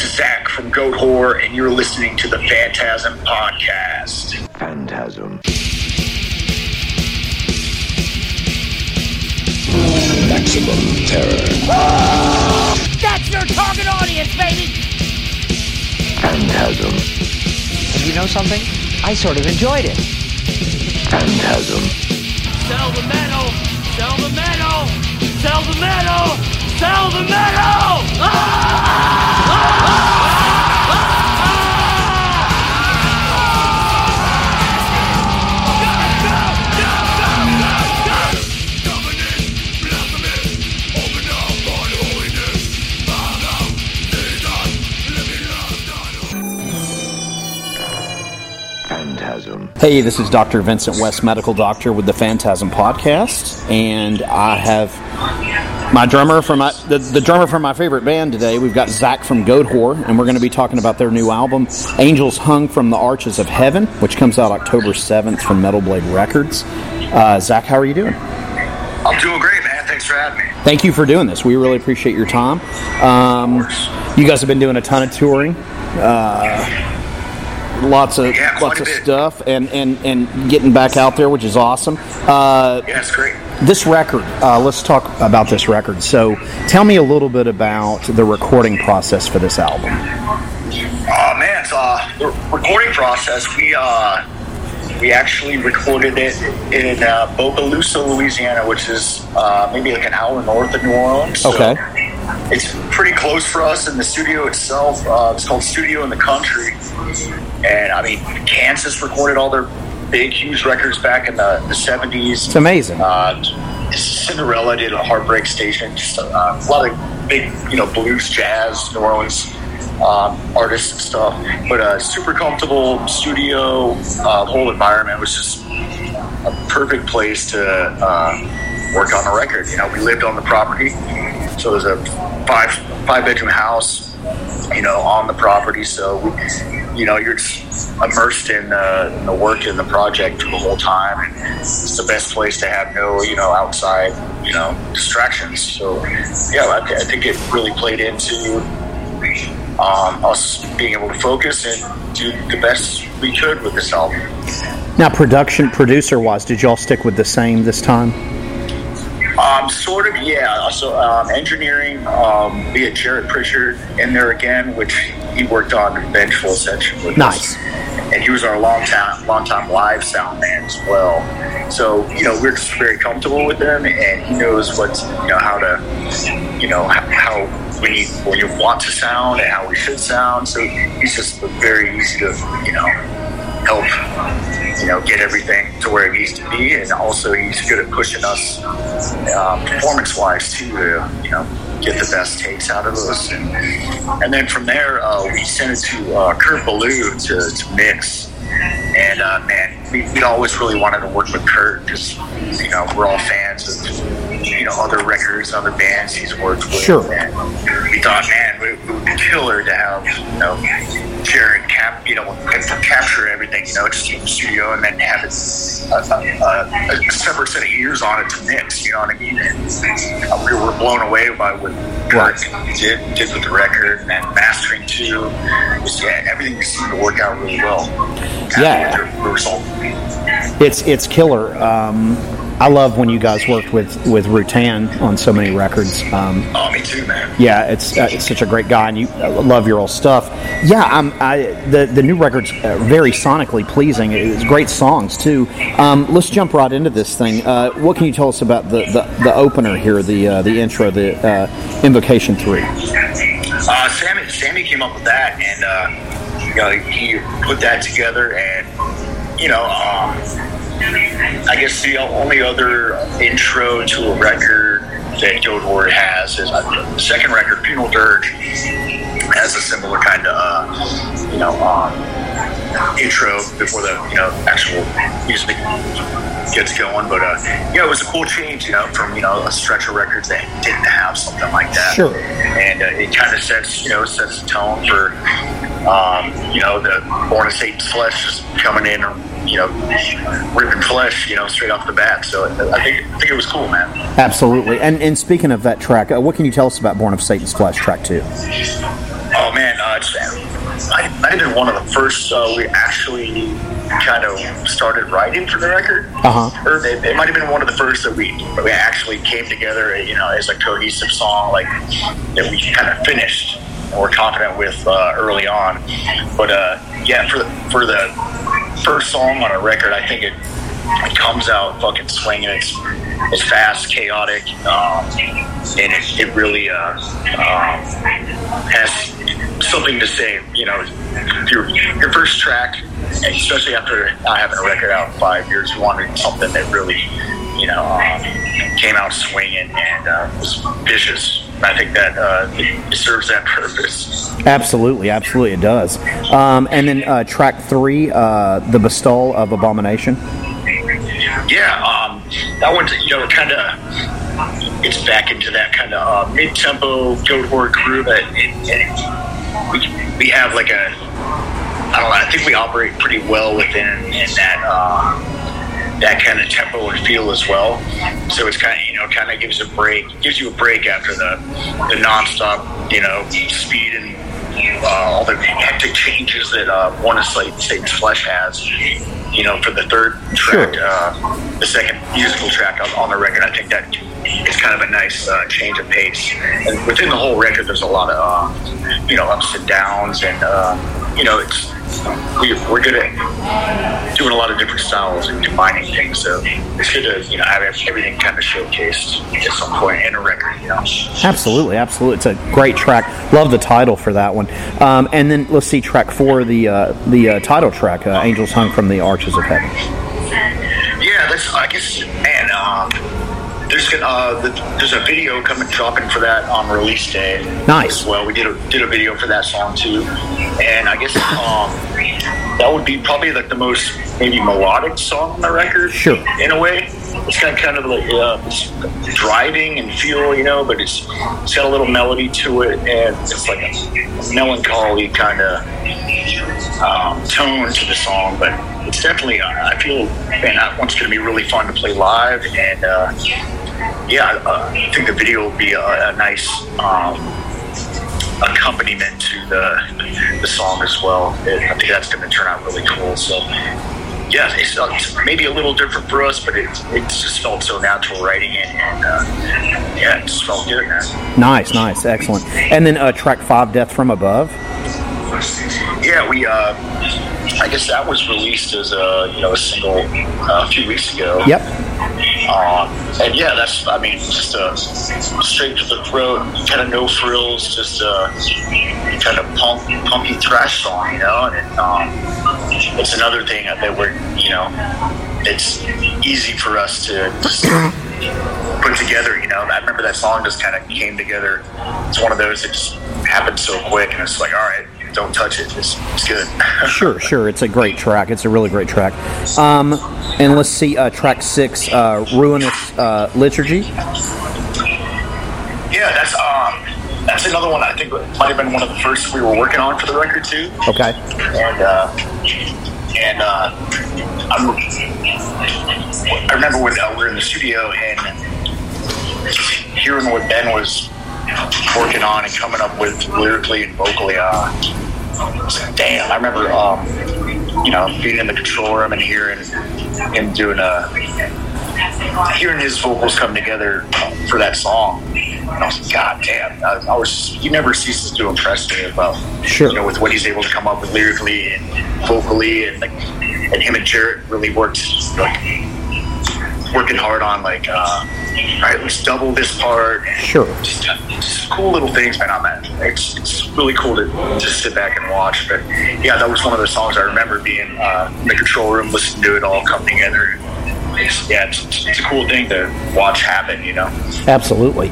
This is Zach from Goat Whore, and you're listening to the Phantasm Podcast. Phantasm. Maximum terror. That's your target audience, baby! Phantasm. And you know something? I sort of enjoyed it. Phantasm. Sell the metal! Sell the metal! Sell the metal! The metal! Hey, this is Dr. Vincent West, medical doctor with the Phantasm Podcast, and I have my drummer from my the, the drummer from my favorite band today. We've got Zach from Goat Whore, and we're going to be talking about their new album, Angels Hung from the Arches of Heaven, which comes out October seventh from Metal Blade Records. Uh, Zach, how are you doing? I'm doing great, man. Thanks for having me. Thank you for doing this. We really appreciate your time. Um, you guys have been doing a ton of touring. Uh, lots of Yeah, lots of bit. stuff and, and, and getting back out there, which is awesome. Uh, Yeah, it's great. this record, uh, let's talk about this record. So, tell me a little bit about the recording process for this album. Oh man, so, uh, the recording process. We uh, we actually recorded it in uh, Bogalusa, Louisiana, which is uh, maybe like an hour north of New Orleans. So Okay. It's pretty close for us. And the studio itself, uh, it's called Studio in the Country. And I mean, Kansas recorded all their big, huge records back in the, the 70s. It's amazing. Uh, Cinderella did a Heartbreak Station. Just uh, a lot of big, you know, blues, jazz, New Orleans um, artists and stuff. But uh, super comfortable studio. Uh, whole environment was just a perfect place to uh, work on a record. You know, we lived on the property, so it was a five five bedroom house. You know, on the property, so we, you know you're immersed in, uh, in the work and the project the whole time, and it's the best place to have no you know outside you know distractions. So yeah, I, I think it really played into um, us being able to focus and do the best we could with this album. Now, production producer wise, did y'all stick with the same this time? Um, sort of, yeah. So um, engineering, um, we had Jarrett Pritchard in there again, which he worked on Vengeful Ascension with Nice. us. And he was our long time, long time live sound man as well. So you know we're just very comfortable with him, and he knows what you know how to, you know how, we you want to sound and how we should sound. So he's just very easy to you know help you know get everything to where it needs to be. And also he's good at pushing us um, performance wise too to you know get the best takes out of us. And and then from there uh, we sent it to uh, Kurt Ballou to, to mix. And uh, man we, we always really wanted to work with Kurt because you know we're all fans of you know other records other bands he's worked with Sure. and we thought man it would be killer to have you know Jarrett cap you know capture everything you know just in the studio and then have it a, a, a separate set of ears on it to mix you know what I mean and uh, we were blown away by what Kurt did did with the record and then mastering too just, yeah everything seemed to work out really well Yeah. The, the result It's it's killer. Um, I love when you guys worked with with Rutan on so many records. Um, oh me too man yeah, it's uh, it's such a great guy, and you uh, love your old stuff. Yeah, I'm, I the the new record's uh, very sonically pleasing. It's great songs too. Um, let's jump right into this thing. Uh, what can you tell us about the the, the opener here, the uh, the intro, the uh, Invocation Three? Uh, Sammy, Sammy came up with that, and uh, you know, he put that together, and you know, um, I guess the only other intro to a record that Goat Whore has is the second record, Penal Dirge, has a similar kind of, uh, you know, um, intro before the you know actual music gets going. But uh, yeah, it was a cool change, you know, from you know a stretch of records that didn't have something like that. Sure. And uh, it kind of sets you know sets the tone for um, you know the Born of Satan's Flesh just coming in and you know ripping flesh you know straight off the bat. So I think I think it was cool, man. Absolutely. And and speaking of that track, uh, what can you tell us about Born of Satan's Flesh track two? Oh man, uh, it's, I have been one of the first uh, we actually kind of started writing for the record. Uh-huh. Or it, it might have been one of the first that we we actually came together, you know, as a cohesive song, like that we kind of finished and we're confident with uh, early on. But uh, yeah, for the, for the first song on a record, I think it it comes out fucking swinging. It's it's fast, chaotic, um, and it, it really uh, um, has something to say. You know, your your first track, especially after not having a record out in five years, you wanted something that really, you know, um, came out swinging and uh, was vicious. I think that uh, it serves that purpose. Absolutely, absolutely, it does. Um, and then uh, track three, uh, the bestowal of abomination. Yeah, um, that one's you know kind of it's back into that kind of uh, mid-tempo Goat Whore groove. That it, it, we we have like a I don't know. I think we operate pretty well within in that uh, that kind of tempo and feel as well. So it's kind of you know kind of gives a break, gives you a break after the the nonstop you know speed and uh, all the hectic changes that uh, one of Satan's Flesh has. You know, for the third track, Sure. uh, the second musical track on, on the record, I think that is kind of a nice uh, change of pace. And within the whole record, there's a lot of uh, you know ups and downs, and uh, you know it's we, we're good at doing a lot of different styles and combining things. So it's good to you know have everything kind of showcased at some point in a record. You know. Absolutely, absolutely. It's a great track. Love the title for that one. Um, and then let's see track four, the uh, the uh, title track, uh, "Angels Hung from the Arches of Heaven." Yeah, that's I guess there's gonna uh, the, there's a video coming dropping for that on release day. Nice. As well, we did a did a video for that song too, and I guess um, that would be probably like the most maybe melodic song on the record. Sure. In a way, it's kind of kind of like uh, it's driving and feel, you know, but it's it's got a little melody to it, and it's like a melancholy kind of um, tone to the song, but it's definitely, uh, I feel, man, that one's going to be really fun to play live. And uh, yeah, uh, I think the video will be a, a nice um, accompaniment to the, the song as well. And I think that's going to turn out really cool. So, yeah, it's, uh, it's maybe a little different for us, but it, it just felt so natural writing it. And uh, yeah, it just felt good, man. Nice, nice, excellent. And then uh, track five, "Death from Above." Yeah, we. Uh, I guess that was released as a you know a single uh, a few weeks ago. Yep. Um, and yeah, that's I mean just a straight to the throat, kind of no frills, just a kind of punk, punky thrash song, you know. And um, it's another thing that we're you know it's easy for us to just put together. You know, I remember that song just kind of came together. It's one of those that just happened so quick, and it's like, all right, don't touch it. It's, it's good. Sure, sure. It's a great track. It's a really great track. Um, and let's see, uh, track six, uh, "Ruinous uh, Liturgy." Yeah, that's um, that's another one. I think might have been one of the first we were working on for the record too. Okay. And uh, and uh, I'm, I remember when uh, we were in the studio and hearing what Ben was working on and coming up with lyrically and vocally. Uh, I damn, I remember, um, you know, being in the control room and hearing him doing a hearing his vocals come together for that song. And I was like, God damn! I, I was he never ceases to impress me about Sure. you know with what he's able to come up with lyrically and vocally, and like and him and Jarrett really worked like working hard on like uh, all right, let's double this part. Sure. Just, just cool little things, man. On that, it's it's really cool to just sit back and watch. But yeah, that was one of the songs I remember being uh, in the control room, listening to it all come together. It's, yeah, it's, it's a cool thing to watch happen. You know. Absolutely.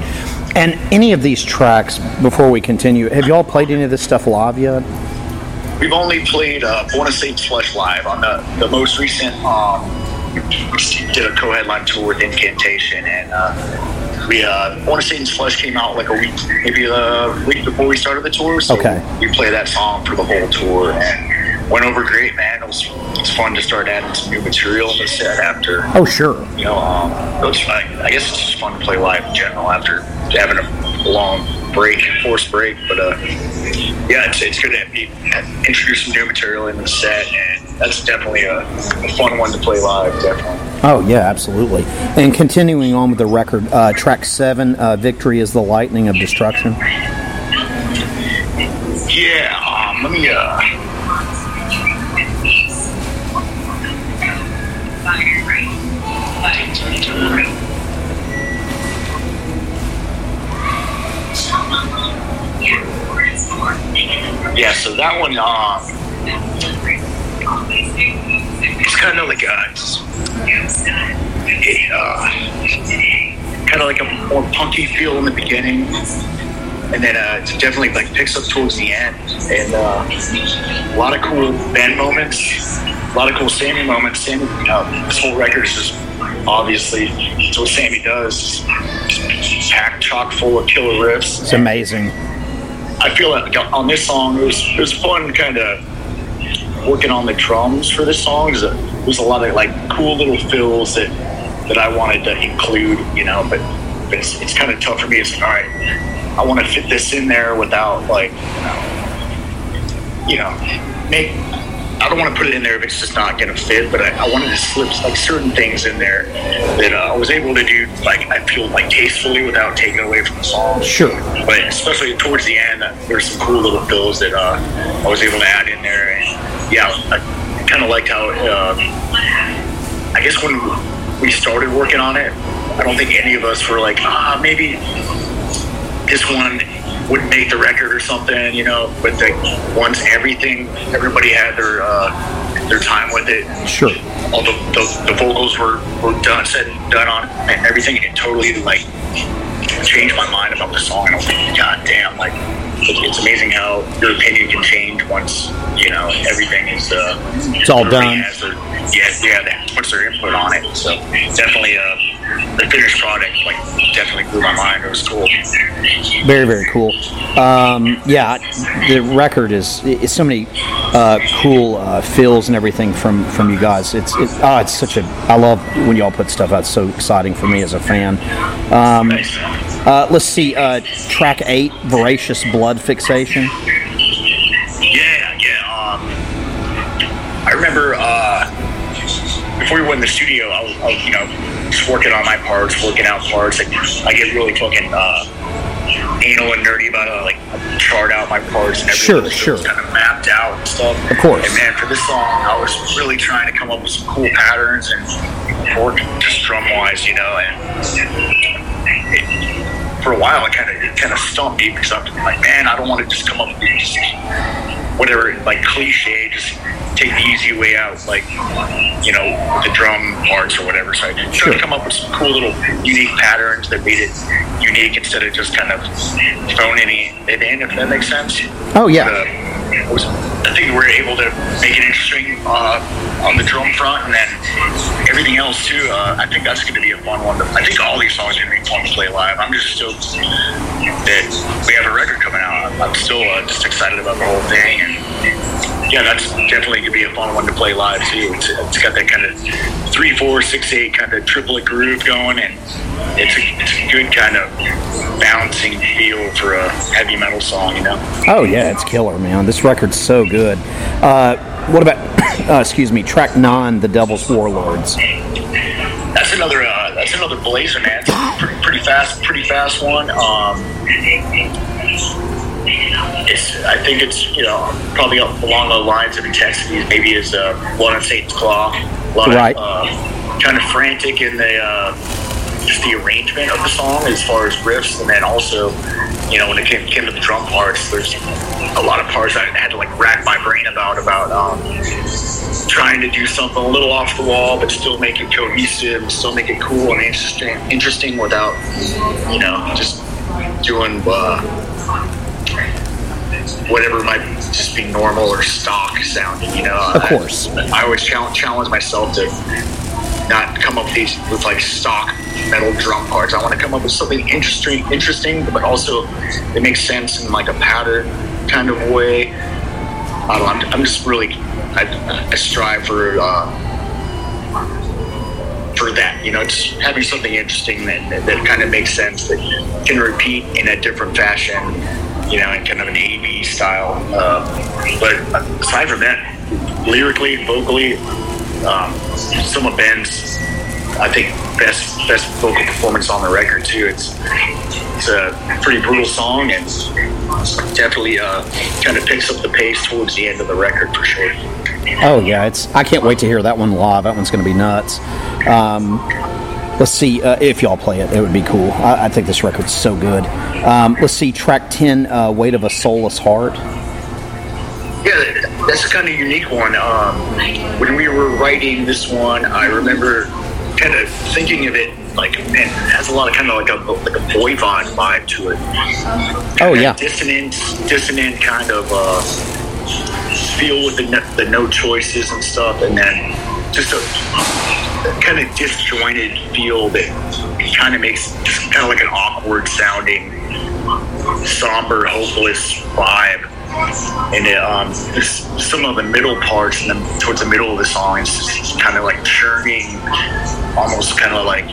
And any of these tracks, before we continue, have y'all played any of this stuff live yet? We've only played uh, Born to Satan's Flesh live on the, the most recent. Um, did a co-headline tour with Incantation, and uh, we uh, Born to Satan's Flesh came out like a week, maybe a week before we started the tour. So Okay. we played that song for the whole tour, and went over great, man. It was it's fun to start adding some new material in the set after Oh, sure. you know, um, it was, I, I guess it's just fun to play live in general after having a long break, force break. But uh, yeah, it's, it's good to be, introduce some new material into the set, and that's definitely a, a fun one to play live. Definitely. Oh yeah, absolutely. And continuing on with the record, uh, track seven, uh, "Victory is the Lightning of Destruction." Yeah, um, let me. Uh, yeah, so that one, um, it's kind of like a, it, uh, kind of like a more punky feel in the beginning, and then uh, it definitely like picks up towards the end, and uh, a lot of cool band moments, a lot of cool Sammy moments. Sammy, this whole record is just obviously it's what Sammy does, just packed chock full of killer riffs. It's amazing. I feel like on this song, it was it was fun, kind of working on the drums for this song. There's there's a lot of like cool little fills that that I wanted to include, you know, but, but it's, it's kind of tough for me. It's like, all right, I want to fit this in there without like, you know, you know, make. I don't want to put it in there if it's just not going to fit, but I, I wanted to slip like certain things in there that uh, I was able to do, like I feel like tastefully without taking away from the song. Sure. But especially towards the end, uh, there's some cool little fills that uh, I was able to add in there, and yeah, I kind of liked how. Uh, I guess when we started working on it, I don't think any of us were like, ah, maybe this one wouldn't make the record or something, you know. But like once everything, everybody had their uh, their time with it. Sure. All the, the, the vocals were, were done, said and done on and everything. It totally like changed my mind about the song. And I was like, God damn, like it- it's amazing how your opinion can change once you know everything is. Uh, It's all done. their- yeah, yeah, puts their input on it. So definitely, uh, the finished product like definitely blew my mind. It was cool. Very, very cool. Um, yeah, the record is it's so many uh, cool uh, fills and everything from from you guys. It's it, oh, it's such a I love when y'all put stuff out. It's so exciting for me as a fan. Um, uh, let's see, uh, track eight, voracious blood fixation. Yeah, yeah. Um, I remember uh, before we went in the studio, I was, I was, you know, just working on my parts, working out parts. Like, I get really fucking uh, anal and nerdy about it. Like, chart out my parts and everything. Sure, so sure. Kind of mapped out and stuff. Of course. And man, for this song, I was really trying to come up with some cool patterns and work just drum wise, you know, and. It, for a while, it kind of it kind of stumped me because I'm like, man, I don't want to just come up with these whatever like cliche, just take the easy way out, like you know, the drum parts or whatever. So I tried Sure. to come up with some cool little unique patterns that made it unique instead of just kind of throwing any it in, if that makes sense. Oh yeah, Uh, it was, I think we were able to make it interesting uh, on the drum front, and then everything else too. Uh, I think that's going to be a fun one. I think all these songs are going to be fun to play live. I'm just stoked that we have a record coming out. I'm, still uh, just excited about the whole thing, and yeah, that's definitely going to be a fun one to play live too. It's, it's got that kind of three, four, six, eight kind of triplet groove going, and it's a, it's a good kind of bouncing feel for a heavy metal song, you know. oh yeah, it's killer, man. This record's so good. Uh, what about uh, excuse me, track nine, the Devil's Warlords? That's another. Uh, that's another blazer, man. It's a pretty, pretty fast, pretty fast one. Um, it's. I think it's you know probably along the lines of intensity, maybe as uh, one of Satan's Claw. A lot Right. of uh, kind of frantic in the uh, just the arrangement of the song as far as riffs, and then also you know when it came, came to the drum parts, there's a lot of parts I had to like rack my brain about about. Um, trying to do something a little off the wall, but still make it cohesive, and still make it cool and interesting, interesting without, you know, just doing uh, whatever might just be normal or stock sounding. You know, Of course. I, I always challenge, challenge myself to not come up with these with like stock metal drum parts. I want to come up with something interesting, interesting, but also it makes sense in like a pattern kind of way. I don't know, I'm, I'm just really I, I strive for uh, for that. You know, just having something interesting that, that kind of makes sense that can repeat in a different fashion. You know, in kind of an A/B style. Uh, but aside from that, lyrically, vocally, um, some of Ben's, I think, best best vocal performance on the record too. It's it's a pretty brutal song and definitely uh, kind of picks up the pace towards the end of the record for sure. Oh yeah, it's. I can't wait to hear that one live. That one's going to be nuts. Um, let's see uh, if y'all play it. It would be cool. I, I think this record's so good. Um, let's see, track ten, uh, "Weight of a Soulless Heart." Yeah, that's a kind of unique one. Um, when we were writing this one, I remember kind of thinking of it like and it has a lot of kind of like a like a Voivod vibe to it. Oh yeah, dissonant, dissonant kind of uh, feel with the no, the no choices and stuff, and then just a kind of disjointed feel that kind of makes kind of like an awkward sounding, somber, hopeless vibe. And it, um, some of the middle parts, and then towards the middle of the song, just kind of like churning, almost kind of like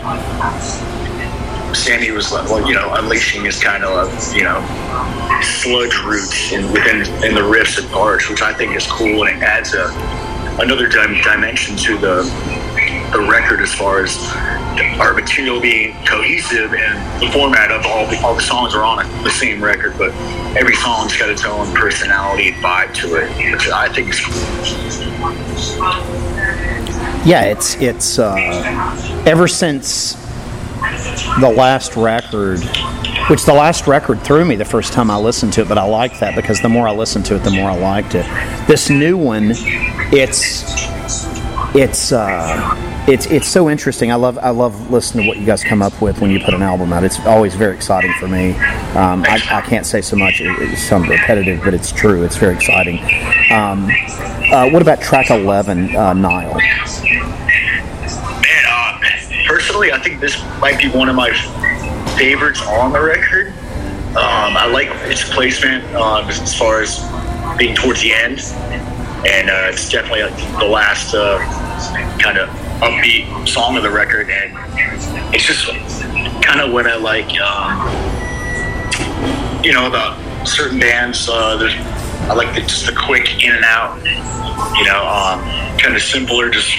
Sammy was like, well, you know, unleashing his kind of, you know, sludge roots in within in the riffs and parts, which I think is cool, and it adds a another dim- dimension to the the record as far as our material being cohesive and the format of all the all the songs are on it, the same record, but every song's got its own personality and vibe to it, which I think is cool. yeah. It's it's uh, ever since the last record, which the last record threw me the first time I listened to it, but I liked that because the more I listened to it, the more I liked it. This new one, it's it's uh, it's it's so interesting. I love I love listening to what you guys come up with when you put an album out. It's always very exciting for me. Um, I, I can't say so much. It, sounds repetitive, but it's true. It's very exciting. Um, uh, what about track eleven, uh, Nihil? Man, uh, personally, I think this might be one of my favorites on the record. Um, I like its placement uh, as far as being towards the end, and uh, it's definitely the last uh, kind of upbeat song of the record, and it's just kind of what I like. Um, you know, the certain bands. Uh, there's I like the, just the quick in and out. You know, um, kind of simpler, just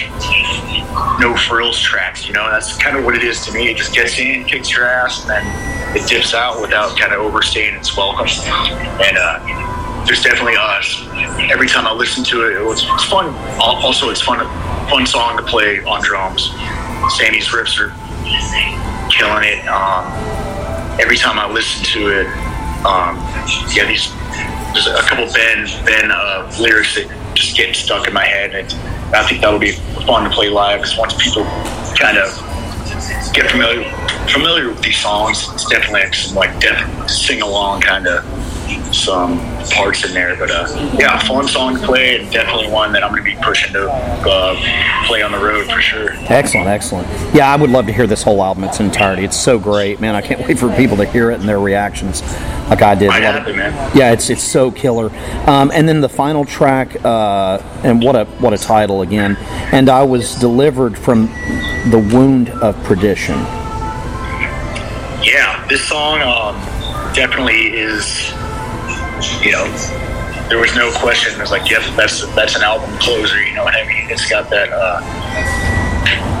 no frills tracks. You know, that's kind of what it is to me. It just gets in, kicks your ass, and then it dips out without kind of overstaying its welcome. And uh, there's definitely us. Every time I listen to it, it was it's fun. Also, it's fun, fun song to play on drums. Sammy's riffs are killing it. Um, every time I listen to it, um, yeah, these there's a couple Ben Ben uh, lyrics that just get stuck in my head, and I think that'll be fun to play live because once people kind of get familiar familiar with these songs, it's definitely like some like sing along kind of some parts in there. But uh, yeah, fun song to play, and definitely one that I'm going to be pushing to uh, play on the road for sure. Excellent, excellent. Yeah, I would love to hear this whole album in its entirety. It's so great, man. I can't wait for people to hear it and their reactions, like I did. I have it, man. Yeah, it's it's so killer. Um, and then the final track, uh, and what a what a title again. And I was delivered from the wound of perdition. yeah, this song um, definitely is, you know, there was no question. It was like, yes, that's that's an album closer. You know what I mean? It's got that. Uh,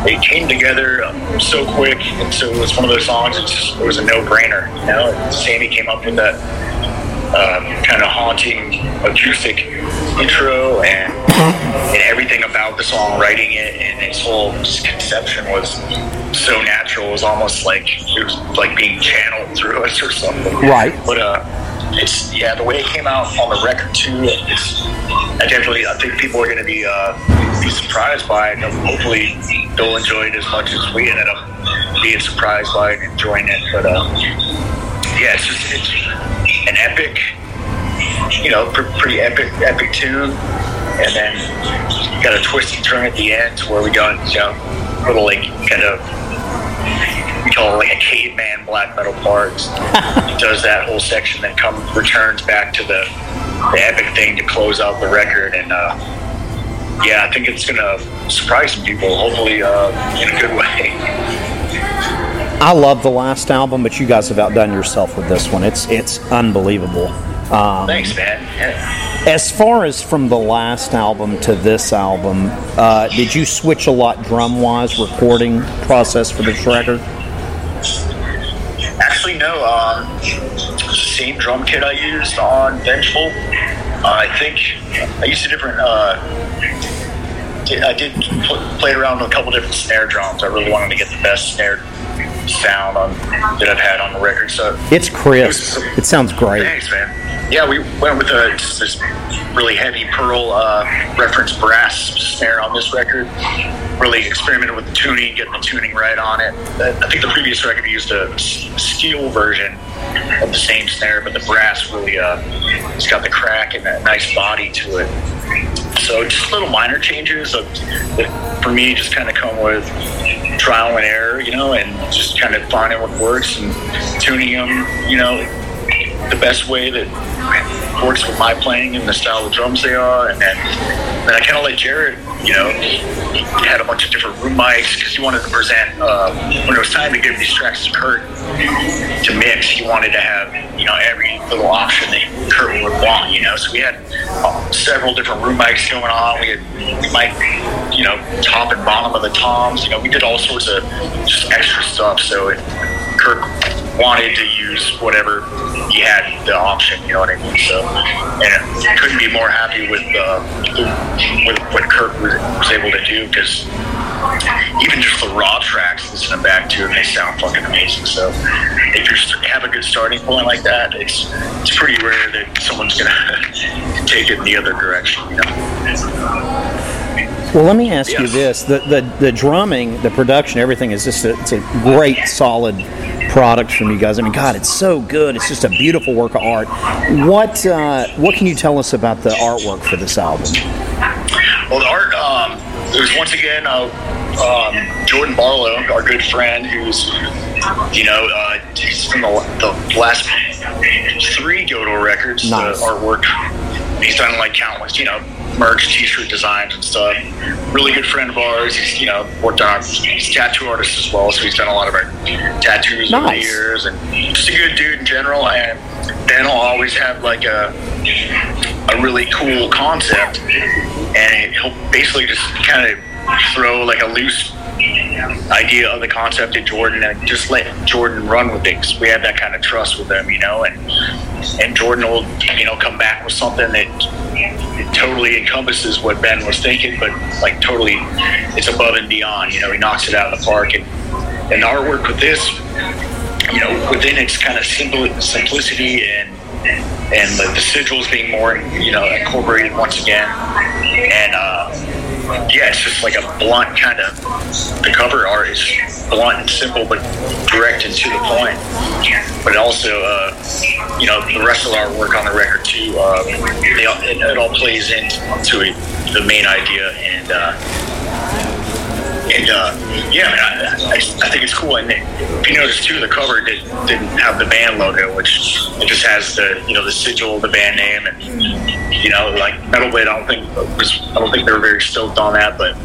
it came together um, so quick, and so it was one of those songs. It's just, it was a no-brainer. You know, And Sammy came up with that uh, kind of haunting acoustic intro and and everything about the song, writing it, and its whole conception was so natural. It was almost like it was like being channeled through us or something. Right. But uh, it's yeah, the way it came out on the record too. It's I definitely I think people are going to be uh, be surprised by it. Hopefully, they'll enjoy it as much as we ended up being surprised by it and enjoying it. But uh, yeah, it's just it's an epic, you know, pr- pretty epic, epic tune, and then got a twisty turn at the end where we go, and you know, little like kind of call it like a caveman black metal part. he does that whole section, that come returns back to the the epic thing to close out the record, and uh, yeah, I think it's gonna surprise some people. Hopefully, uh, in a good way. I love the last album, but you guys have outdone yourself with this one. It's it's unbelievable. Um, Thanks, man. Yeah. As far as from the last album to this album, uh, did you switch a lot drum wise, recording process for this record? Actually, no. Um, same drum kit I used on Vengeful. Uh, I think I used a different. Uh, I did pl- play around with a couple different snare drums. I really wanted to get the best snare sound on that I've had on the record. So It's crisp. It sounds great. Thanks, man. Yeah, we went with a, this really heavy Pearl uh, reference brass snare on this record. Really experimented with the tuning, getting the tuning right on it. I think the previous record used a steel version of the same snare, but the brass really uh, it's got the crack and a nice body to it. So just little minor changes of, that for me just kind of come with trial and error, you know, and just kind of finding what works and tuning them, you know, the best way that works with my playing and the style of drums they are. And then, then I kind of let Jarrett, you know, he had a bunch of different room mics because he wanted to present, uh, when it was time to give these tracks to Kurt to mix, he wanted to have, you know, every little option that Kurt would want, you know. So we had uh, several different room mics going on. We had, we might, you know, top and bottom of the toms, you know, we did all sorts of just extra stuff. So it, Kurt wanted to use whatever he had the option, you know what I mean? So, and couldn't be more happy with, uh, with what Kurt was, was able to do because even just the raw tracks, listening back to them, they sound fucking amazing. So, if you have a good starting point like that, it's it's pretty rare that someone's gonna take it in the other direction, you know. Well, let me ask you this: the, the the drumming, the production, everything is just a, it's a great, solid product from you guys. I mean, God, it's so good. It's just a beautiful work of art. What uh, what can you tell us about the artwork for this album? Well, the art, um, there's once again uh, um, Jordan Barlow, our good friend, who's, you know, uh, he's from the, the last three Goat Whore records, Nice. the artwork. He's done like countless, you know, merch, t-shirt designs and stuff. Really good friend of ours. He's, you know, worked on, he's a tattoo artist as well, so he's done a lot of our tattoos over the years. And just a good dude in general. And Ben will always have like a, a really cool concept, and he'll basically just kind of throw like a loose idea of the concept to Jordan and just let Jordan run with it. 'cause we have that kind of trust with him, you know, and and Jordan will you know come back with something that totally encompasses what Ben was thinking, but like totally it's above and beyond. You know, he knocks it out of the park, and and the artwork with this, you know, within its kind of simple simplicity and and the, the sigils being more, you know, incorporated once again. And uh, yeah, it's just like a blunt kind of. The cover art is blunt and simple, but direct and to the point. But also, uh, you know, the rest of our work on the record too. Uh, it, it all plays into it, the main idea, and uh, and uh, yeah, I, I, I think it's cool. And if you notice too, the cover did, didn't have the band logo, which it just has the you know the sigil, the band name, and you know like Metal Blade. I don't think was I don't think they were very stoked on that, but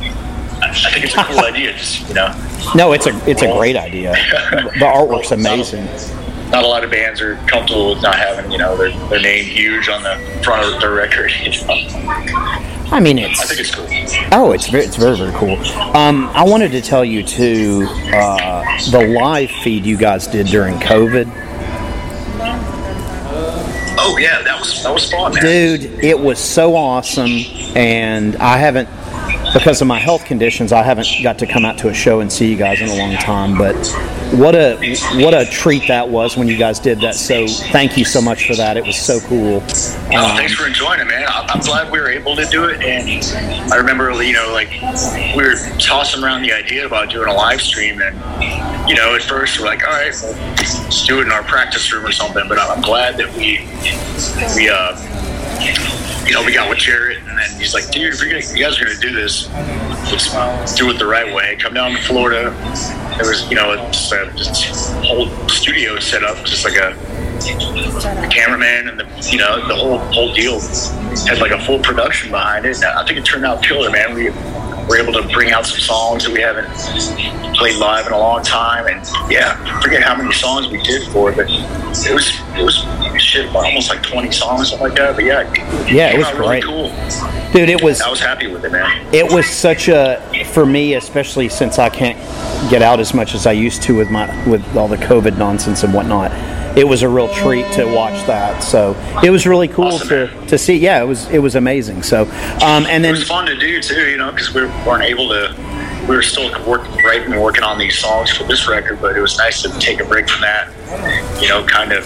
I, think it's a cool idea. Just you know, No, it's a it's a great idea. The artwork's amazing. not a lot of bands are comfortable with not having you know their, their name huge on the front of their record. You know? I mean, I think it's it's cool. oh, it's very, it's very very cool. Um, I wanted to tell you too uh, the live feed you guys did during COVID. Oh yeah, that was that was fun, man. Dude, it was so awesome, and I haven't, because of my health conditions, I haven't got to come out to a show and see you guys in a long time. But what a what a treat that was when you guys did that. So thank you so much for that. It was so cool. Oh, Um, thanks for enjoying it, man. I'm I'm glad we were able to do it. And I remember, you know, like we were tossing around the idea about doing a live stream, and you know, at first we're like, all right, well, let's do it in our practice room or something. But I'm glad that we we uh you know we got with Jarrett, and then he's like, dude, if you're gonna, you guys are gonna do this, let's do it the right way. Come down to Florida. There was, you know, just a, just a whole studio set up, just like a the cameraman and the you know the whole whole deal had like a full production behind it. And I think it turned out killer, man. We were able to bring out some songs that we haven't played live in a long time, and yeah, forget how many songs we did for it, but it was it was shit, almost like twenty songs, something like that. But yeah, Yeah, it was out really cool. Dude, it was I was happy with it, man. it was such a for me, especially since I can't get out as much as I used to with my with all the COVID nonsense and whatnot. It was a real treat to watch that. So it was really cool Awesome, to, man. to see. Yeah, it was it was amazing. So um, and It then was fun to do too, you know, because we weren't able to. We were still working, writing and working on these songs for this record, but it was nice to take a break from that. You know, kind of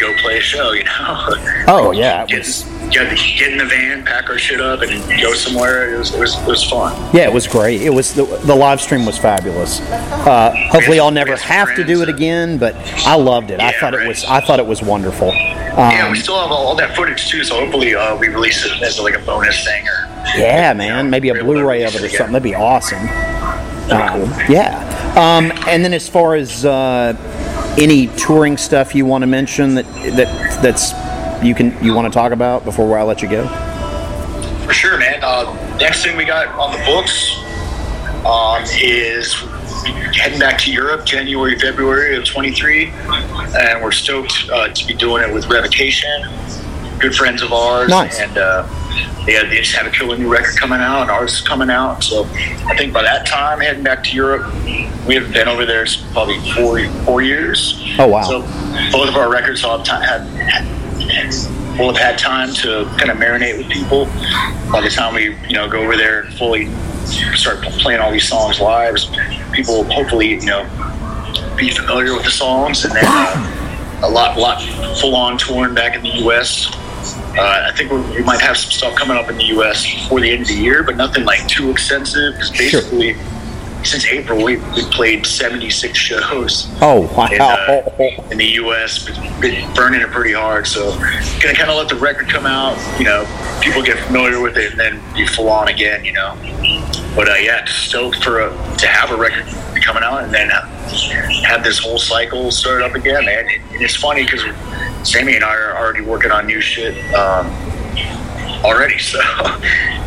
go play a show. You know. oh yeah, it Get, was get, get in the van, pack our shit up, and go somewhere. It was it was, it was fun. yeah, it was great. It was the, the live stream was fabulous. Uh, hopefully, I'll never have to do it again, but I loved it. I Yeah, thought it was I thought it was wonderful. yeah, Um, we still have all, all that footage too, so hopefully uh, we release it as like a bonus thing or. Yeah, man. Maybe a We're able to Blu-ray of it or something. That'd be awesome. Um, yeah. Um, and then as far as uh, any touring stuff you want to mention that that that's you can you want to talk about before I let you go? For sure, man. Uh, next thing we got on the books um, is heading back to Europe January, February of 23. And we're stoked uh, to be doing it with Revocation, good friends of ours. Nice. And uh, yeah, they just have a killer new record coming out, and ours is coming out. So I think by that time, heading back to Europe, we haven't been over there probably four four years. Oh, wow. So both of our records will have, time, have, have will have had time to kind of marinate with people. By the time we you know go over there and fully start playing all these songs live, people will hopefully you know be familiar with the songs, and then uh, a lot lot full on touring back in the U.S. Uh, I think we, we might have some stuff coming up in the U.S. before the end of the year, but nothing like too extensive. Because Sure. basically, since April, we we played 76 shows Oh wow! in, uh, in the U.S. Been been burning it pretty hard. So gonna kind of let the record come out. You know, people get familiar with it, and then be full on again. You know, but uh, yeah, stoked for a, to have a record coming out, and then have this whole cycle start up again, man. And, and it's funny because Sammy and I are already working on new shit. Um, Already, so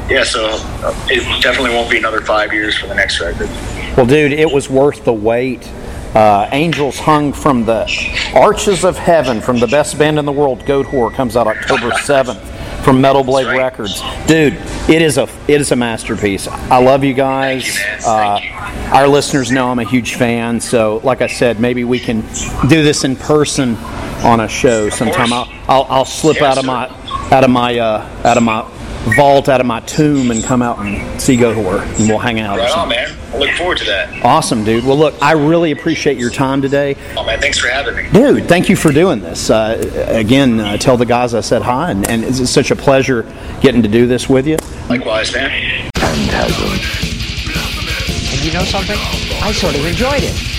yeah, so uh, it definitely won't be another five years for the next record. Well, dude, it was worth the wait. Uh, Angels Hung from the Arches of Heaven from the best band in the world, Goat Whore, comes out October 7th from Metal Blade right. Records. Dude, it is a it is a masterpiece. I love you guys. You. Uh, our listeners know I'm a huge fan, so like I said, maybe we can do this in person on a show sometime. I'll. I'll, I'll slip Yes, out of sir. my out of my uh, out of my vault, out of my tomb, and come out and see Goat Whore, and we'll hang out or Right on, something. man. I look forward to that. Awesome, dude. Well, look, I really appreciate your time today. Oh man, thanks for having me. Dude, thank you for doing this. Uh, again, uh, tell the guys I said hi, and, and it's such a pleasure getting to do this with you. Likewise, man. Phantasm. And you know something? I sort of enjoyed it.